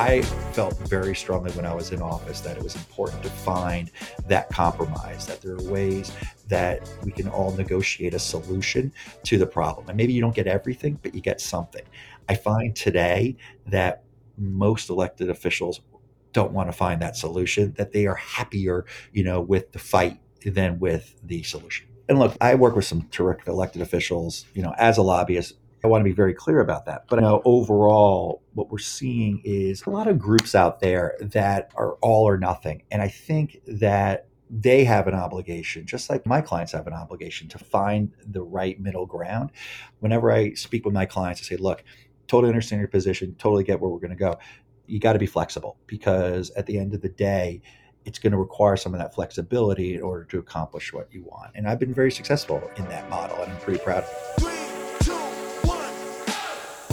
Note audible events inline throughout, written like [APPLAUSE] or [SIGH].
I felt very strongly when I was in office that it was important to find that compromise, that there are ways that we can all negotiate a solution to the problem. And maybe you don't get everything, but you get something. I find today that most elected officials don't want to find that solution, that they are happier, you know, with the fight than with the solution. And look, I work with some terrific elected officials, you know, as a lobbyist. I want to be very clear about that. But you know, overall, what we're seeing is a lot of groups out there that are all or nothing. And I think that they have an obligation, just like my clients have an obligation, to find the right middle ground. Whenever I speak with my clients, I say, look, totally understand your position, totally get where we're going to go. You got to be flexible because at the end of the day, it's going to require some of that flexibility in order to accomplish what you want. And I've been very successful in that model, and I'm pretty proud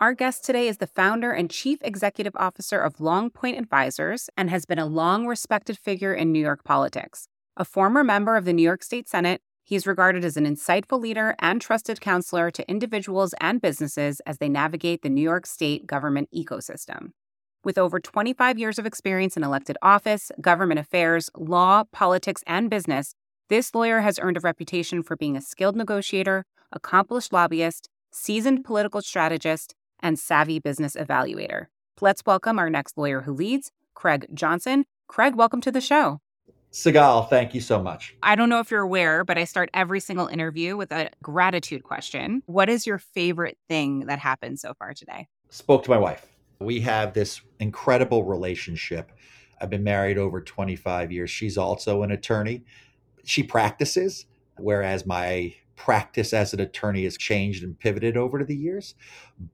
Our guest today is the founder and chief executive officer of Long Point Advisors and has been a long respected figure in New York politics. A former member of the New York State Senate, he is regarded as an insightful leader and trusted counselor to individuals and businesses as they navigate the New York State government ecosystem. With over 25 years of experience in elected office, government affairs, law, politics, and business, this lawyer has earned a reputation for being a skilled negotiator, accomplished lobbyist, seasoned political strategist, and savvy business evaluator. Let's welcome our next lawyer who leads, Craig Johnson. Craig, welcome to the show. Sigalle, thank you so much. I don't know if you're aware, but I start every single interview with a gratitude question. What is your favorite thing that happened so far today? Spoke to my wife. We have this incredible relationship. I've been married over 25 years. She's also an attorney she practices, whereas my practice as an attorney has changed and pivoted over to the years.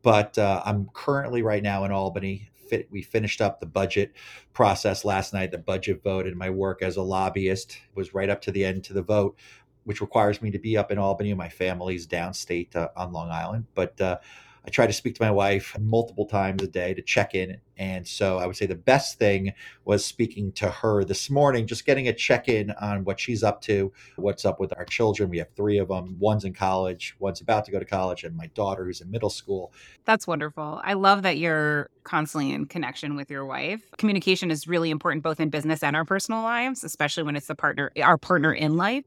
But uh, I'm currently right now in Albany. Fit, we finished up the budget process last night, the budget vote, and my work as a lobbyist was right up to the end to the vote, which requires me to be up in Albany. My family's downstate uh, on Long Island, but uh, I try to speak to my wife multiple times a day to check in. And so I would say the best thing was speaking to her this morning, just getting a check in on what she's up to, what's up with our children. We have three of them. One's in college, one's about to go to college, and my daughter who's in middle school. That's wonderful. I love that you're constantly in connection with your wife. Communication is really important both in business and our personal lives, especially when it's the partner, our partner in life.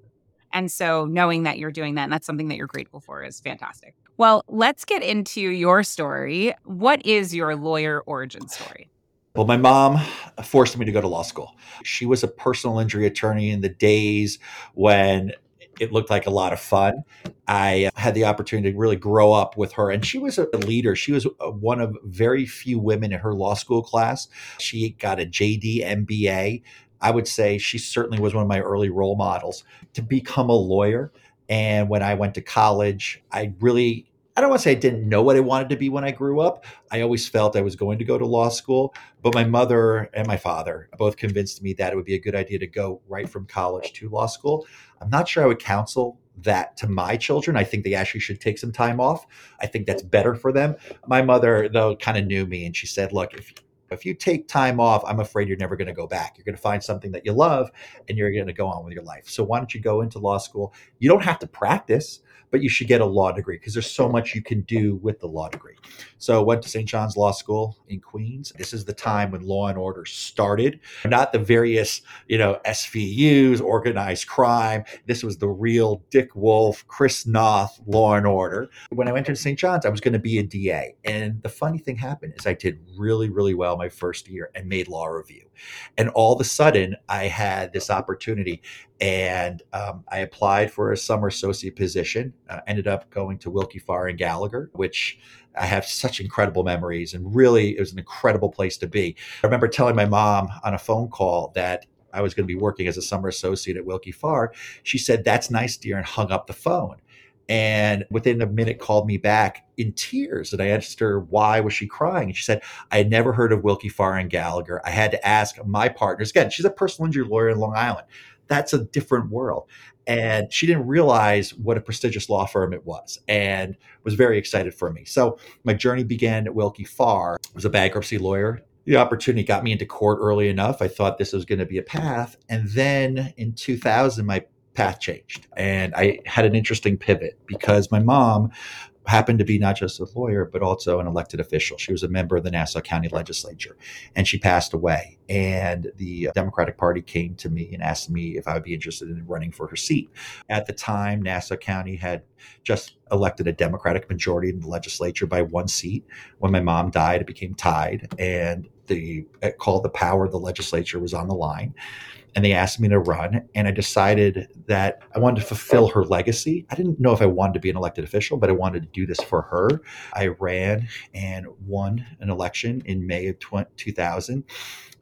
And so knowing that you're doing that and that's something that you're grateful for is fantastic. Well, let's get into your story. What is your lawyer origin story? Well, my mom forced me to go to law school. She was a personal injury attorney in the days when it looked like a lot of fun. I had the opportunity to really grow up with her, and she was a leader. She was uh, one of very few women in her law school class. She got a JD MBA. I would say she certainly was one of my early role models to become a lawyer. And when I went to college, I really I don't want to say I didn't know what I wanted to be when I grew up. I always felt I was going to go to law school, but my mother and my father both convinced me that it would be a good idea to go right from college to law school. I'm not sure I would counsel that to my children. I think they actually should take some time off. I think that's better for them. My mother, though, kind of knew me and she said, Look, if if you take time off, I'm afraid you're never going to go back. You're going to find something that you love and you're going to go on with your life. So why don't you go into law school? You don't have to practice, but you should get a law degree because there's so much you can do with the law degree. So I went to St. John's Law School in Queens. This is the time when law and order started, not the various, you know, SVUs, organized crime. This was the real Dick Wolf, Chris Noth law and order. When I went to St. John's, I was going to be a DA. And the funny thing happened is I did really, really well my first year and made law review. And all of a sudden, I had this opportunity and um, I applied for a summer associate position. Uh, ended up going to Willkie Farr and Gallagher, which I have such incredible memories, and really it was an incredible place to be. I remember telling my mom on a phone call that I was going to be working as a summer associate at Willkie Farr. She said, "That's nice, dear," and hung up the phone. And within a minute, called me back in tears. And I asked her why was she crying, and she said I had never heard of Willkie Farr and Gallagher. I had to ask my partners. Again, she's a personal injury lawyer in Long Island. That's a different world. And she didn't realize what a prestigious law firm it was and was very excited for me. So my journey began at Willkie Farr. I was a bankruptcy lawyer the opportunity got me into court early enough. I thought this was going to be a path. And then in 2000, my path changed. And I had an interesting pivot because my mom happened to be not just a lawyer, but also an elected official. She was a member of the Nassau County Legislature and she passed away. And the Democratic Party came to me and asked me if I would be interested in running for her seat. At the time, Nassau County had just elected a Democratic majority in the legislature by one seat. When my mom died, it became tied. And the call the power of the legislature was on the line and they asked me to run and i decided that i wanted to fulfill her legacy i didn't know if i wanted to be an elected official but i wanted to do this for her i ran and won an election in may of 2000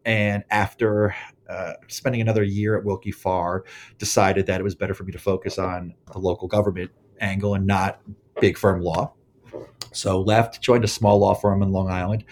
and after uh, spending another year at Willkie Farr, decided that it was better for me to focus on the local government angle and not big firm law. So left, joined a small law firm in Long Island,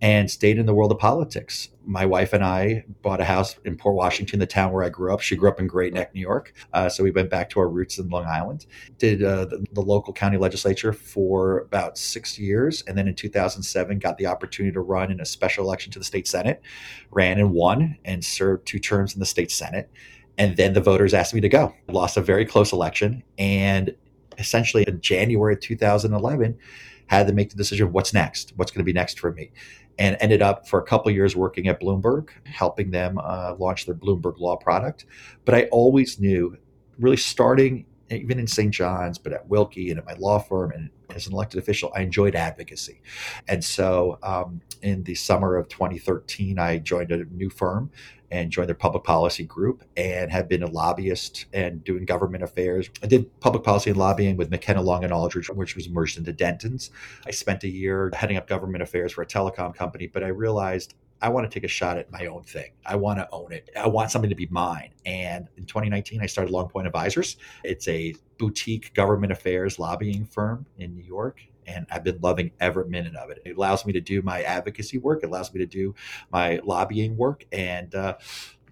and stayed in the world of politics. My wife and I bought a house in Port Washington, the town where I grew up. She grew up in Great Neck, New York. Uh, so we went back to our roots in Long Island. Did uh, the, the, local county legislature for about six years. And then in 2007, got the opportunity to run in a special election to the state Senate, ran and won, and served two terms in the state Senate. And then the voters asked me to go. Lost a very close election. And essentially in January of 2011, had to make the decision of what's next, what's going to be next for me. And ended up for a couple years working at Bloomberg, helping them uh, launch their Bloomberg Law product. But I always knew, really starting even in St. John's, but at Willkie and at my law firm and as an elected official, I enjoyed advocacy. And so um, in the summer of 2013, I joined a new firm and joined their public policy group and have been a lobbyist and doing government affairs. I did public policy and lobbying with McKenna Long and Aldridge, which was merged into Dentons. I spent a year heading up government affairs for a telecom company, but I realized I want to take a shot at my own thing. I want to own it. I want something to be mine. And in 2019, I started Long Point Advisors. It's a boutique government affairs lobbying firm in New York and I've been loving every minute of it. It allows me to do my advocacy work. It allows me to do my lobbying work, and uh,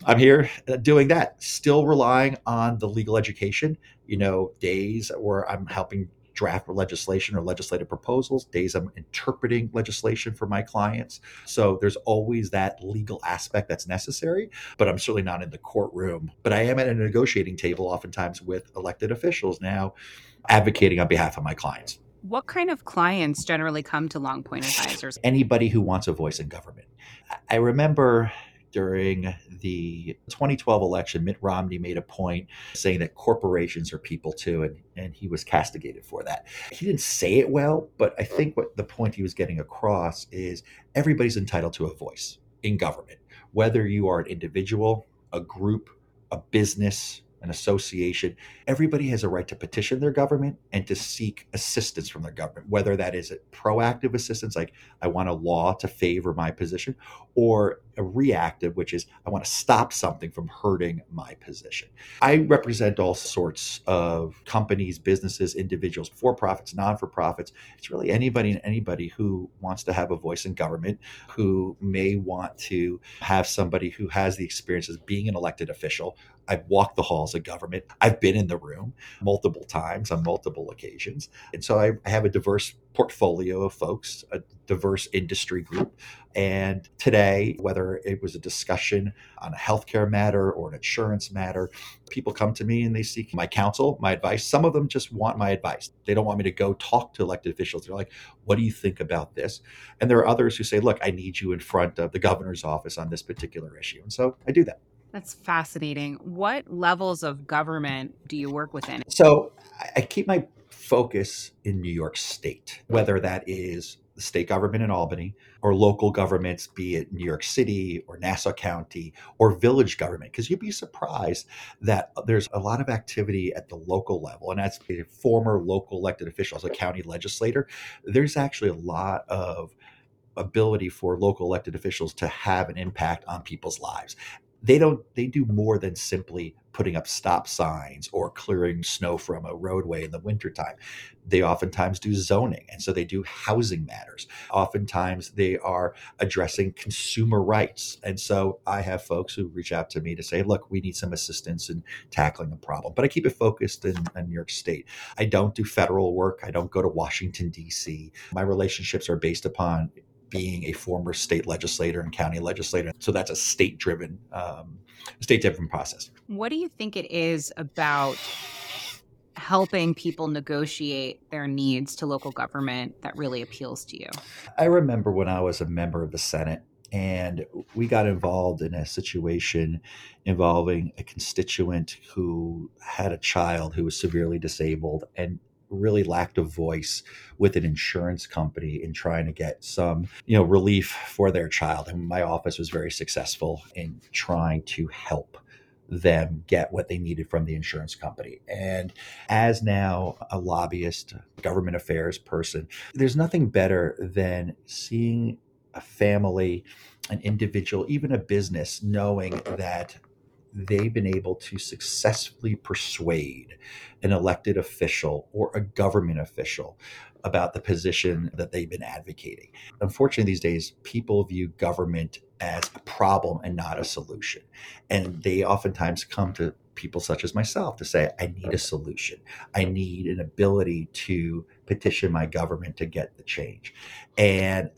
I'm here uh, doing that. Still relying on the legal education. You know, days where I'm helping draft legislation or legislative proposals, days I'm interpreting legislation for my clients. So there's always that legal aspect that's necessary, but I'm certainly not in the courtroom. But I am at a negotiating table oftentimes with elected officials now advocating on behalf of my clients. What kind of clients generally come to Long Point Advisors? Anybody who wants a voice in government. I remember during the 2012 election, Mitt Romney made a point saying that corporations are people too, and, and he was castigated for that. He didn't say it well, but I think what the point he was getting across is everybody's entitled to a voice in government, whether you are an individual, a group, a business, an association, everybody has a right to petition their government and to seek assistance from their government, whether that is a proactive assistance, like I want a law to favor my position, or a reactive, which is I want to stop something from hurting my position. I represent all sorts of companies, businesses, individuals, for profits, non for profits. It's really anybody and anybody who wants to have a voice in government, who may want to have somebody who has the experience as being an elected official. I've walked the halls of government. I've been in the room multiple times on multiple occasions. And so I have a diverse portfolio of folks, a diverse industry group. And today, whether it was a discussion on a healthcare matter or an insurance matter, people come to me and they seek my counsel, my advice. Some of them just want my advice. They don't want me to go talk to elected officials. They're like, what do you think about this? And there are others who say, look, I need you in front of the governor's office on this particular issue. And so I do that. That's fascinating. What levels of government do you work within? So I keep my focus in New York State, whether that is the state government in Albany or local governments, be it New York City or Nassau County or village government, because you'd be surprised that there's a lot of activity at the local level. And as a former local elected official, as a county legislator, there's actually a lot of ability for local elected officials to have an impact on people's lives they don't they do more than simply putting up stop signs or clearing snow from a roadway in the wintertime. They oftentimes do zoning, and so they do housing matters. Oftentimes they are addressing consumer rights. And so I have folks who reach out to me to say, look, we need some assistance in tackling the problem. But I keep it focused in, in New York State. I don't do federal work. I don't go to Washington, D.C. My relationships are based upon being a former state legislator and county legislator. So that's a state driven um, state driven process. What do you think it is about helping people negotiate their needs to local government that really appeals to you? I remember when I was a member of the Senate and we got involved in a situation involving a constituent who had a child who was severely disabled and really lacked a voice with an insurance company in trying to get some you know relief for their child and my office was very successful in trying to help them get what they needed from the insurance company. And as now a lobbyist, government affairs person, there's nothing better than seeing a family, an individual, even a business knowing that they've been able to successfully persuade an elected official or a government official about the position that they've been advocating. Unfortunately, these days, people view government as a problem and not a solution. And they oftentimes come to people such as myself to say, I need a solution. I need an ability to petition my government to get the change. And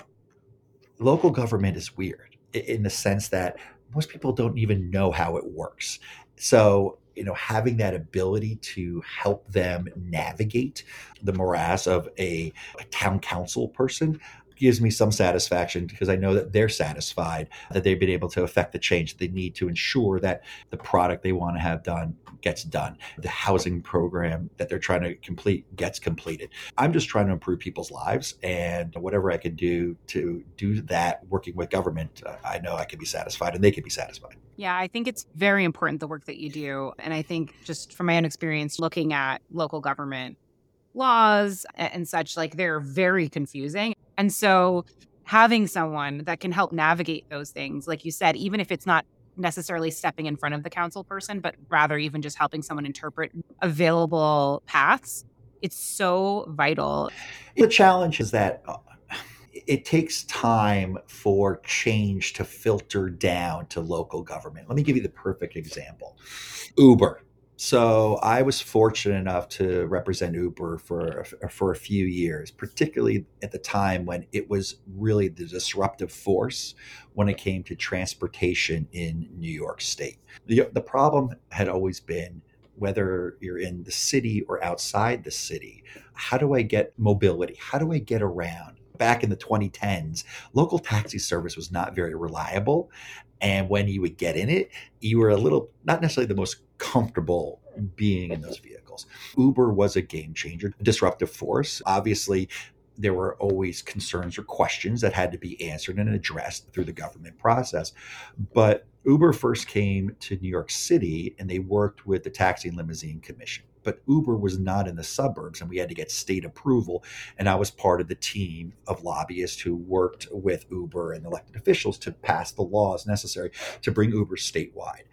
local government is weird in the sense that most people don't even know how it works. So, you know, having that ability to help them navigate the morass of a, a town council person gives me some satisfaction because I know that they're satisfied that they've been able to affect the change they need to ensure that the product they want to have done gets done. The housing program that they're trying to complete gets completed. I'm just trying to improve people's lives and whatever I can do to do that working with government, I know I can be satisfied and they can be satisfied. Yeah, I think it's very important the work that you do. And I think just from my own experience looking at local government laws and such, like they're very confusing. And so having someone that can help navigate those things, like you said, even if it's not necessarily stepping in front of the council person, but rather even just helping someone interpret available paths, it's so vital. The challenge is that uh, it takes time for change to filter down to local government. Let me give you the perfect example Uber. So I was fortunate enough to represent Uber for uh, for a few years, particularly at the time when it was really the disruptive force when it came to transportation in New York State. The, the problem had always been whether you're in the city or outside the city, how do I get mobility? How do I get around? Back in the 2010s, local taxi service was not very reliable. And when you would get in it, you were a little, not necessarily the most comfortable being in those vehicles. Uber was a game changer, a disruptive force. Obviously, there were always concerns or questions that had to be answered and addressed through the government process. But Uber first came to New York City and they worked with the Taxi and Limousine Commission. But Uber was not in the suburbs and we had to get state approval. And I was part of the team of lobbyists who worked with Uber and elected officials to pass the laws necessary to bring Uber statewide.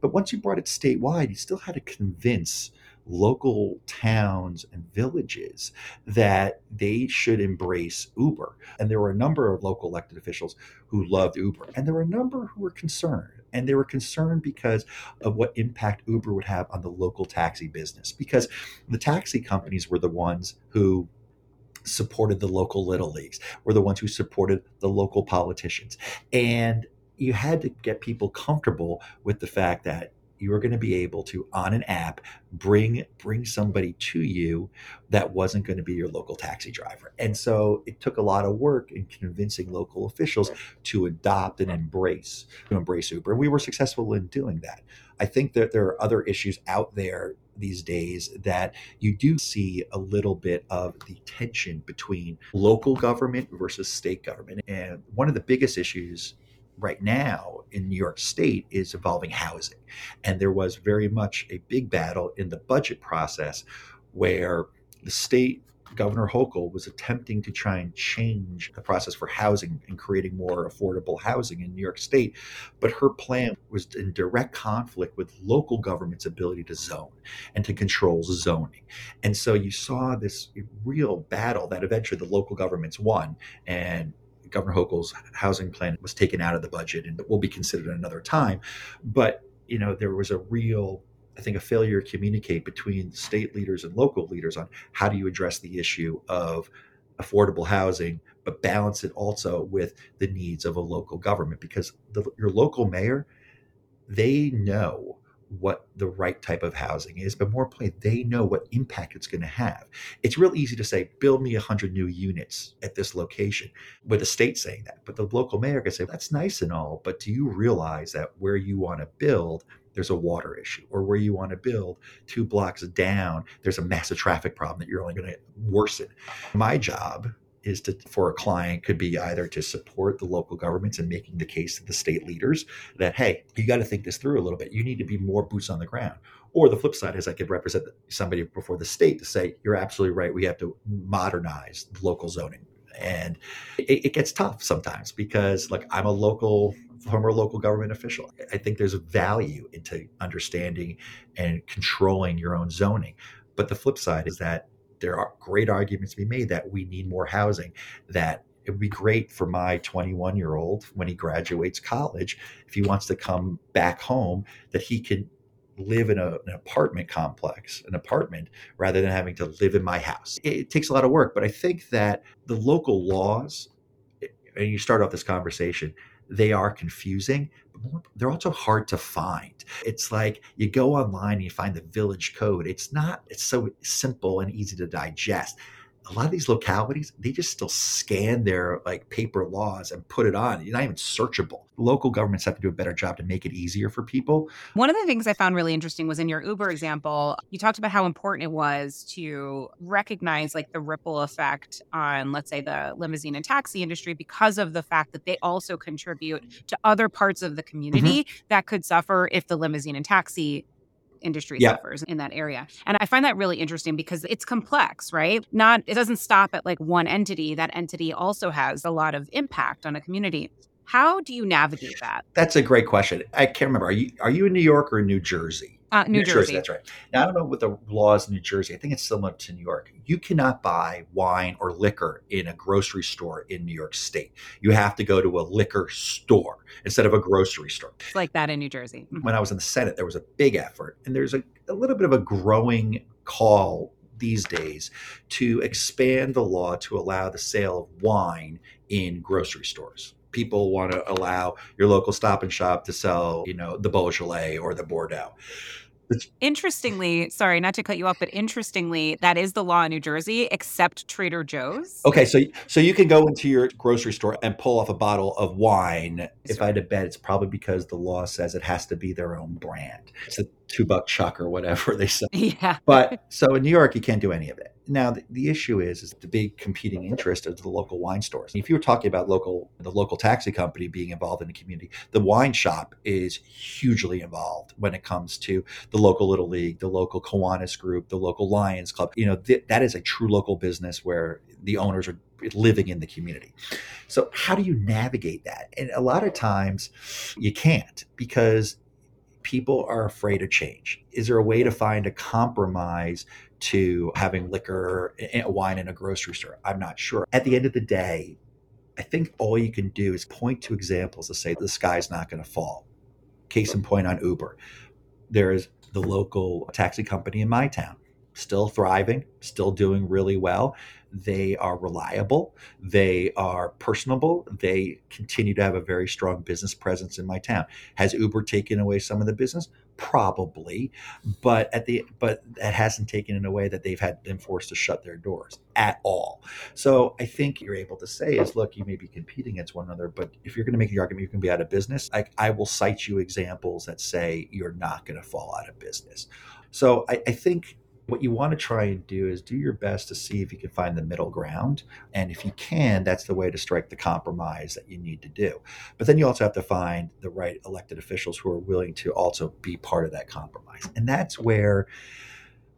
But once you brought it statewide, you still had to convince local towns and villages that they should embrace Uber. And there were a number of local elected officials who loved Uber, and there were a number who were concerned. And they were concerned because of what impact Uber would have on the local taxi business, because the taxi companies were the ones who supported the local little leagues, were the ones who supported the local politicians. And you had to get people comfortable with the fact that you were going to be able to on an app bring bring somebody to you that wasn't going to be your local taxi driver. And so it took a lot of work in convincing local officials to adopt and embrace to embrace uber. And we were successful in doing that. I think that there are other issues out there these days that you do see a little bit of the tension between local government versus state government. And one of the biggest issues right now in New York State is involving housing. And there was very much a big battle in the budget process where the state Governor Hochul was attempting to try and change the process for housing and creating more affordable housing in New York State. But her plan was in direct conflict with local government's ability to zone and to control zoning. And so you saw this real battle that eventually the local governments won. And Governor Hochul's housing plan was taken out of the budget and will be considered another time. But you know, there was a real I think, a failure to communicate between state leaders and local leaders on how do you address the issue of affordable housing, but balance it also with the needs of a local government because the, your local mayor, they know what the right type of housing is, but more importantly, they know what impact it's going to have. It's real easy to say, build me 100 new units at this location with the state saying that. But the local mayor can say, that's nice and all, but do you realize that where you want to build there's a water issue, or where you want to build two blocks down, there's a massive traffic problem that you're only going to worsen. My job is to for a client could be either to support the local governments and making the case to the state leaders that hey you got to think this through a little bit you need to be more boots on the ground or the flip side is i could represent somebody before the state to say you're absolutely right we have to modernize local zoning and it, it gets tough sometimes because like i'm a local former local government official. I think there's a value into understanding and controlling your own zoning. But the flip side is that there are great arguments to be made that we need more housing, that it would be great for my 21 year old when he graduates college, if he wants to come back home, that he can live in a, an apartment complex, an apartment, rather than having to live in my house. It, it takes a lot of work, but I think that the local laws, and you start off this conversation, they are confusing, they're also hard to find. It's like you go online and you find the village code. It's not, it's so simple and easy to digest a lot of these localities, they just still scan their like paper laws and put it on. You're not even searchable. Local governments have to do a better job to make it easier for people. One of the things I found really interesting was in your Uber example, you talked about how important it was to recognize like the ripple effect on, let's say, the limousine and taxi industry because of the fact that they also contribute to other parts of the community mm-hmm. that could suffer if the limousine and taxi industry yeah. suffers in that area. And I find that really interesting because it's complex, right? Not it doesn't stop at like one entity. That entity also has a lot of impact on a community. How do you navigate that? That's a great question. I can't remember. Are you are you in New York or New Jersey? Uh, New, New Jersey. Jersey. That's right. Now I don't know what the laws in New Jersey. I think it's similar to New York. You cannot buy wine or liquor in a grocery store in New York State. You have to go to a liquor store instead of a grocery store. It's like that in New Jersey. Mm-hmm. When I was in the Senate, there was a big effort, and there's a, a little bit of a growing call these days to expand the law to allow the sale of wine in grocery stores people want to allow your local stop and shop to sell, you know, the Beaujolais or the Bordeaux. Interestingly, sorry, not to cut you off, but interestingly, that is the law in New Jersey, except Trader Joe's. Okay, so so you can go into your grocery store and pull off a bottle of wine. If I had to bet, it's probably because the law says it has to be their own brand. It's a two buck chuck or whatever they say. [LAUGHS] Yeah. But so in New York, you can't do any of it. Now the, the, issue is is the big competing interest of the local wine stores. If you were talking about local the local taxi company being involved in the community, the wine shop is hugely involved when it comes to the local little league, the local Kiwanis group, the local Lions club. You know th- that is a true local business where the owners are living in the community. So how do you navigate that? And a lot of times you can't because people are afraid of change. Is there a way to find a compromise to having liquor, and wine in a grocery store? I'm not sure. At the end of the day, I think all you can do is point to examples to say the sky's not going to fall. Case in point on Uber. There is the local taxi company in my town, still thriving, still doing really well. They are reliable. They are personable. They continue to have a very strong business presence in my town. Has Uber taken away some of the business? Probably, but at the but that hasn't taken in a way that they've had been forced to shut their doors at all. So I think you're able to say is, look, you may be competing against one another, but if you're going to make the argument you can be out of business, I, I will cite you examples that say you're not going to fall out of business. So I, I think what you want to try and do is do your best to see if you can find the middle ground. And if you can, that's the way to strike the compromise that you need to do. But then you also have to find the right elected officials who are willing to also be part of that compromise. And that's where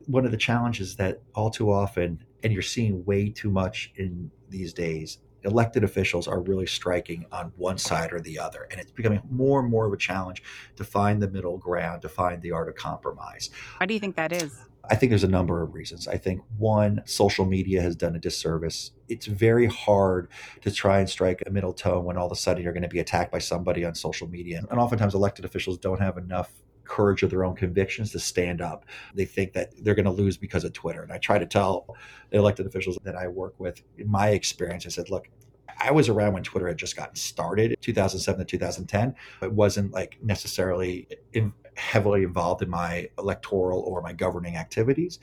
one of the challenges that all too often and you're seeing way too much in these days elected officials are really striking on one side or the other. And it's becoming more and more of a challenge to find the middle ground, to find the art of compromise. Why do you think that is? I think there's a number of reasons. I think one, social media has done a disservice. It's very hard to try and strike a middle tone when all of a sudden you're going to be attacked by somebody on social media. And oftentimes elected officials don't have enough courage of their own convictions to stand up. They think that they're going to lose because of Twitter. And I try to tell the elected officials that I work with, in my experience, I said, look, I was around when Twitter had just gotten started, 2007 to 2010. It wasn't like necessarily heavily involved in my electoral or my governing activities,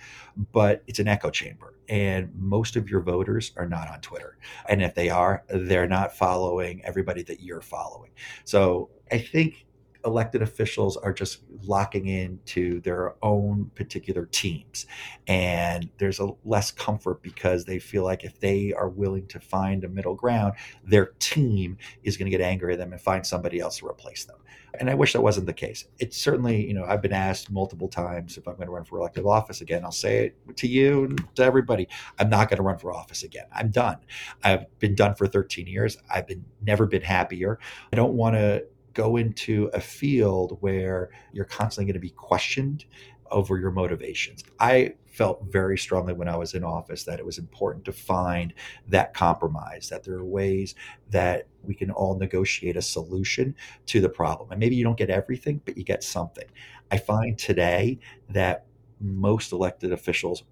but it's an echo chamber. And most of your voters are not on Twitter. And if they are, they're not following everybody that you're following. So I think elected officials are just locking into their own particular teams. And there's a less comfort because they feel like if they are willing to find a middle ground, their team is going to get angry at them and find somebody else to replace them. And I wish that wasn't the case. It's certainly, you know, I've been asked multiple times if I'm going to run for elective office again. I'll say it to you and to everybody. I'm not going to run for office again. I'm done. I've been done for 13 years. I've been never been happier. I don't want to go into a field where you're constantly going to be questioned over your motivations. I felt very strongly when I was in office that it was important to find that compromise, that there are ways that we can all negotiate a solution to the problem. And maybe you don't get everything, but you get something. I find today that most elected officials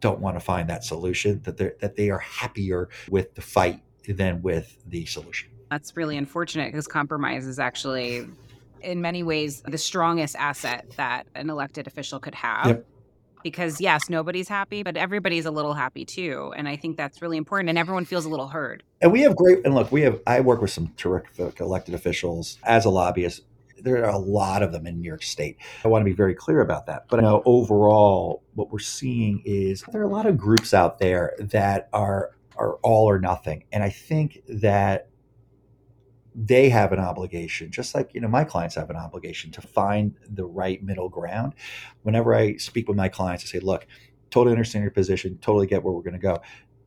don't want to find that solution, that they that they are happier with the fight than with the solution. That's really unfortunate because compromise is actually, in many ways, the strongest asset that an elected official could have. Yep. Because, yes, nobody's happy, but everybody's a little happy too. And I think that's really important. And everyone feels a little heard. And we have great, and look, we have, I work with some terrific elected officials as a lobbyist there are a lot of them in New York State. I want to be very clear about that. But I know overall, what we're seeing is there are a lot of groups out there that are are all or nothing, and I think that they have an obligation, just like you know my clients have an obligation to find the right middle ground. Whenever I speak with my clients, I say, "Look, totally understand your position, totally get where we're going to go.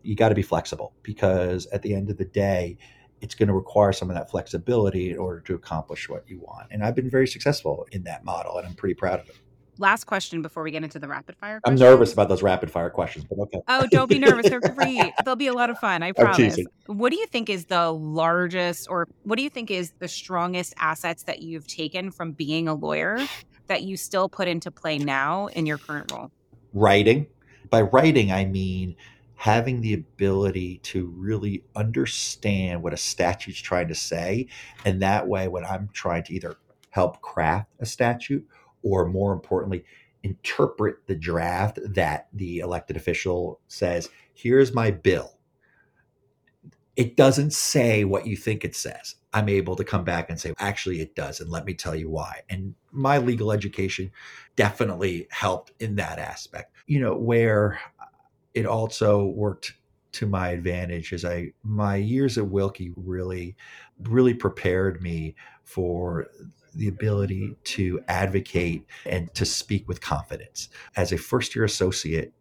You got to be flexible because at the end of the day, it's going to require some of that flexibility in order to accomplish what you want." And I've been very successful in that model, and I'm pretty proud of it last question before we get into the rapid fire. Questions. I'm nervous about those rapid fire questions, but okay. Oh, don't be nervous. They're [LAUGHS] great. They'll be a lot of fun. I oh, promise. What do you think is the largest, or what do you think is the strongest assets that you've taken from being a lawyer that you still put into play now in your current role? Writing. By writing, I mean having the ability to really understand what a statute's trying to say. And that way, when I'm trying to either help craft a statute or more importantly, interpret the draft that the elected official says, here's my bill. It doesn't say what you think it says. I'm able to come back and say, actually, it does. And let me tell you why. And my legal education definitely helped in that aspect. You know, where it also worked to my advantage is I my years at Willkie really really prepared me for the ability to advocate and to speak with confidence. As a first year associate,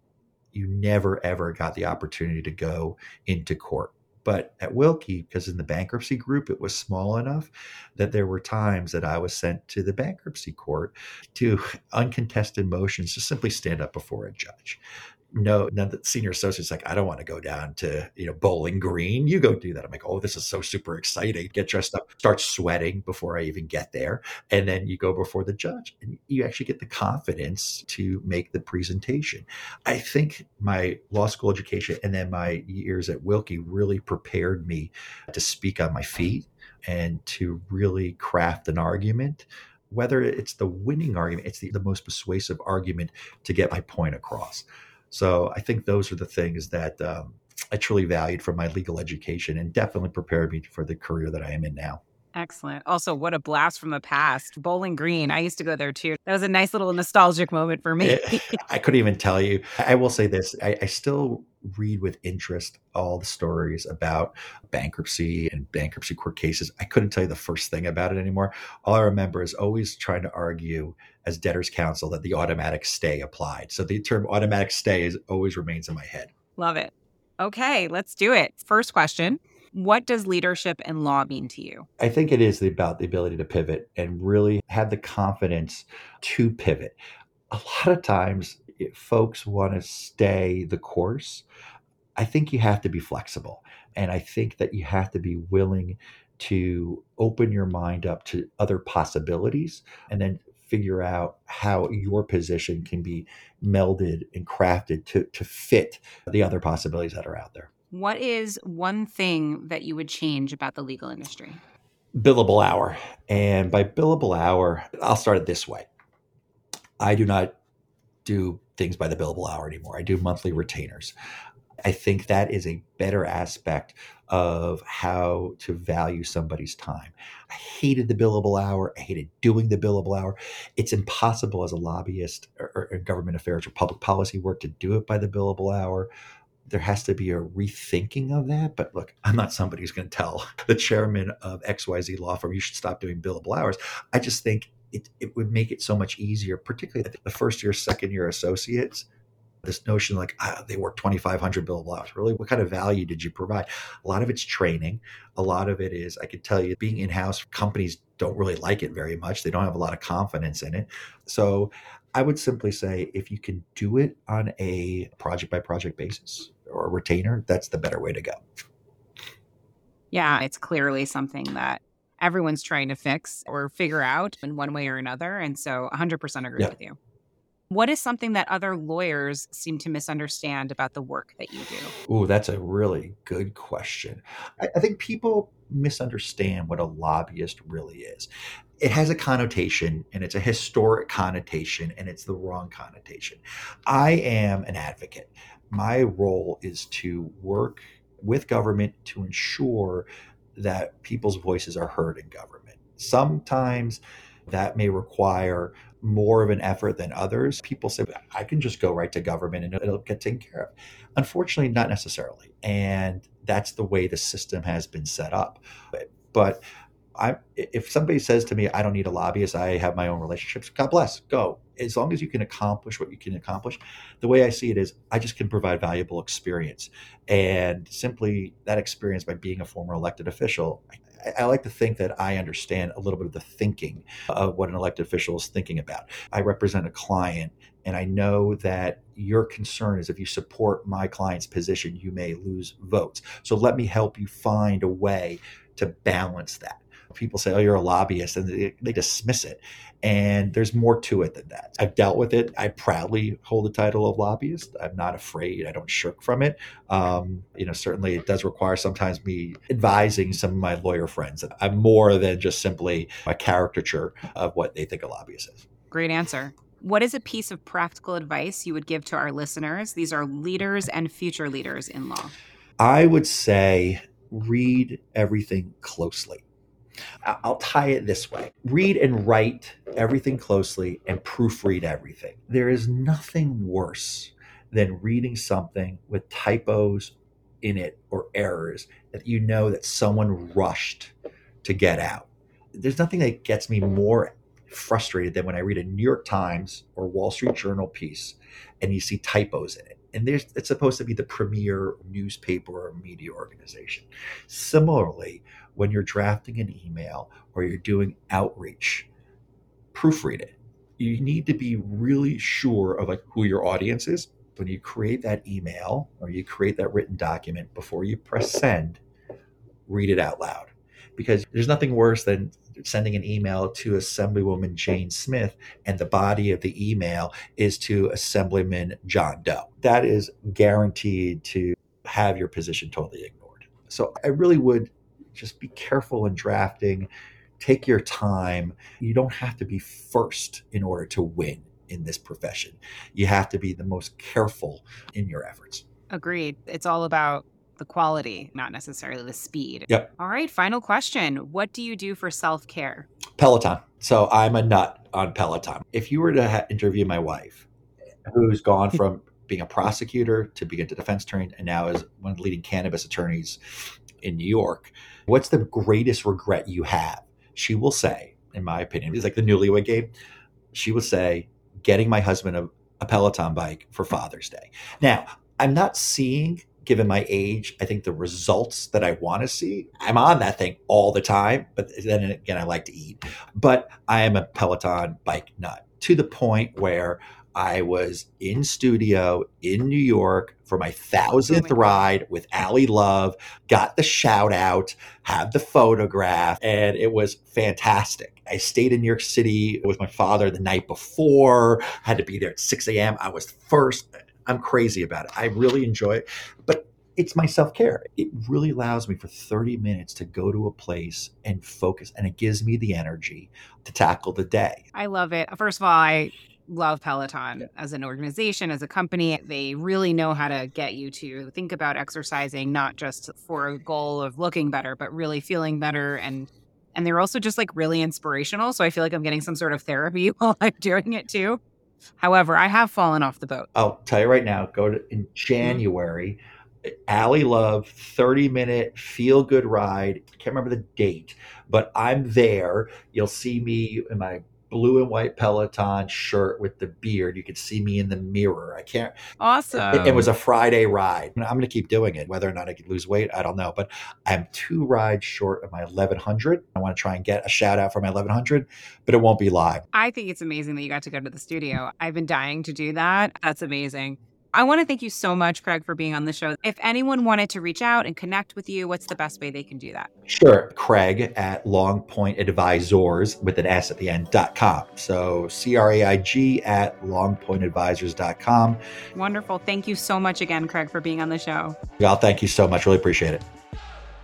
you never ever got the opportunity to go into court. But at Willkie, because in the bankruptcy group, it was small enough that there were times that I was sent to the bankruptcy court to uncontested motions to simply stand up before a judge no, none of the senior associates like, I don't want to go down to, you know, Bowling Green. You go do that. I'm like, oh, this is so super exciting. Get dressed up, start sweating before I even get there. And then you go before the judge and you actually get the confidence to make the presentation. I think my law school education and then my years at Willkie really prepared me to speak on my feet and to really craft an argument whether it's the winning argument, it's the, the most persuasive argument to get my point across. So I think those are the things that um, I truly valued from my legal education and definitely prepared me for the career that I am in now. Excellent. Also, what a blast from the past. Bowling Green. I used to go there too. That was a nice little nostalgic moment for me. Eh, [LAUGHS] I couldn't even tell you. I will say this I, I, still read with interest all the stories about bankruptcy and bankruptcy court cases. I couldn't tell you the first thing about it anymore. All I remember is always trying to argue as debtors counsel that the automatic stay applied. So the term automatic stay is, always remains in my head. Love it. Okay, let's do it. First question What does leadership in law mean to you? I think it is about the ability to pivot and really have the confidence to pivot. A lot of times, folks want to stay the course. I think you have to be flexible. And I think that you have to be willing to open your mind up to other possibilities and then figure out how your position can be melded and crafted to, to fit the other possibilities that are out there. What is one thing that you would change about the legal industry? Billable hour. And by billable hour, I'll start it this way I do not do things by the billable hour anymore. I do monthly retainers. I think that is a better aspect of how to value somebody's time. I hated the billable hour. I hated doing the billable hour. It's impossible as a lobbyist or, or government affairs or public policy work to do it by the billable hour there has to be a rethinking of that. But look, I'm not somebody who's going to tell [LAUGHS] the chairman of XYZ law firm you should stop doing billable hours. I just think it, it would make it so much easier, particularly the first year, second year associates, this notion like ah, they work 2500 billable hours really what kind of value did you provide a lot of it's training a lot of it is i could tell you being in-house companies don't really like it very much they don't have a lot of confidence in it so i would simply say if you can do it on a project by project basis or a retainer that's the better way to go yeah it's clearly something that everyone's trying to fix or figure out in one way or another and so 100% agree with you what is something that other lawyers seem to misunderstand about the work that you do? Oh, that's a really good question. I, I think people misunderstand what a lobbyist really is. It has a connotation and it's a historic connotation and it's the wrong connotation. I am an advocate. My role is to work with government to ensure that people's voices are heard in government. Sometimes that may require more of an effort than others. People say, I can just go right to government and it'll get taken care of. Unfortunately, not necessarily. And that's the way the system has been set up. But I, if somebody says to me, I don't need a lobbyist, I have my own relationships, God bless, go. As long as you can accomplish what you can accomplish, the way I see it is I just can provide valuable experience. And simply that experience by being a former elected official, I like to think that I understand a little bit of the thinking of what an elected official is thinking about. I represent a client, and I know that your concern is if you support my client's position, you may lose votes. So let me help you find a way to balance that people say, oh, you're a lobbyist, and they, they, dismiss it. And there's more to it than that. I've dealt with it. I proudly hold the title of lobbyist. I'm not afraid. I don't shirk from it. Um, you know, certainly it does require sometimes me advising some of my lawyer friends. I'm more than just simply a caricature of what they think a lobbyist is. Great answer. What is a piece of practical advice you would give to our listeners? These are leaders and future leaders in law. I would say read everything closely. I'll tie it this way read and write everything closely and proofread everything. There is nothing worse than reading something with typos in it or errors that you know that someone rushed to get out. There's nothing that gets me more frustrated than when I read a New York Times or Wall Street Journal piece and you see typos in it. And it's supposed to be the premier newspaper or media organization. Similarly, when you're drafting an email or you're doing outreach, proofread it. You need to be really sure of like who your audience is. When you create that email or you create that written document before you press send, read it out loud. Because there's nothing worse than sending an email to Assemblywoman Jane Smith and the body of the email is to Assemblyman John Doe. That is guaranteed to have your position totally ignored. So I really would just be careful in drafting. Take your time. You don't have to be first in order to win in this profession. You have to be the most careful in your efforts. Agreed. It's all about the quality, not necessarily the speed. Yep. All right, final question. What do you do for self care? Peloton. So I'm a nut on Peloton. If you were to ha- interview my wife, who's gone [LAUGHS] from being a prosecutor to being a defense attorney and now is one of the leading cannabis attorneys in New York, What's the greatest regret you have? She will say, in my opinion, it's like the newlywed game. She will say, getting my husband a, a Peloton bike for Father's Day. Now, I'm not seeing given my age, I think the results that I want to see, I'm on that thing all the time. But then again, I like to eat. But I am a Peloton bike nut to the point where I was in studio in New York for my thousandth oh my ride with Ally Love, got the shout out, had the photograph, and it was fantastic. I stayed in New York City with my father the night before, had to be there at 6 a.m. I was first. I'm crazy about it. I really enjoy it. But it's my self care. It really allows me for 30 minutes to go to a place and focus, and it gives me the energy to tackle the day. I love it. First of all, I love Peloton yeah. as an organization, as a company. They really know how to get you to think about exercising, not just for a goal of looking better, but really feeling better and and they're also just like really inspirational. So I feel like I'm getting some sort of therapy [LAUGHS] while I'm doing it too. However, I have fallen off the boat. I'll tell you right now, go to in mm-hmm. January, Ally Love, 30 minute feel good ride. Can't remember the date, but I'm there. You'll see me in my blue and white Peloton shirt with the beard. You could see me in the mirror. I can't. Awesome. It, it was a Friday ride. I'm going to keep doing it. Whether or not I could lose weight, I don't know. But I'm two rides short of my 1100. I want to try and get a shout out for my 1100, but it won't be live. I think it's amazing that you got to go to the studio. I've been dying to do that. That's amazing. I want to thank you so much, Craig, for being on the show. If anyone wanted to reach out and connect with you, what's the best way they can do that? Sure. Craig at Longpoint Advisors with an S at the end dot com. So C R A I G at longpointadvisors.com. Wonderful. Thank you so much again, Craig, for being on the show. Well, thank you so much. Really appreciate it.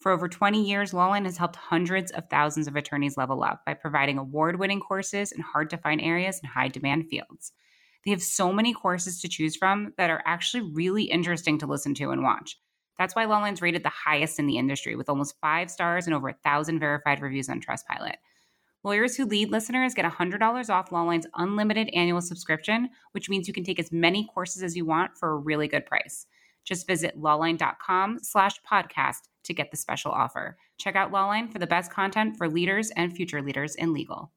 For over 20 years, Lawline has helped hundreds of thousands of attorneys level up by providing award winning courses in hard to find areas and high demand fields. They have so many courses to choose from that are actually really interesting to listen to and watch. That's why Lawline's rated the highest in the industry with almost five stars and over a thousand verified reviews on Trustpilot. Lawyers Who Lead listeners get $100 off Lawline's unlimited annual subscription, which means you can take as many courses as you want for a really good price. Just visit lawline.com slash podcast to get the special offer. Check out Lawline for the best content for leaders and future leaders in legal.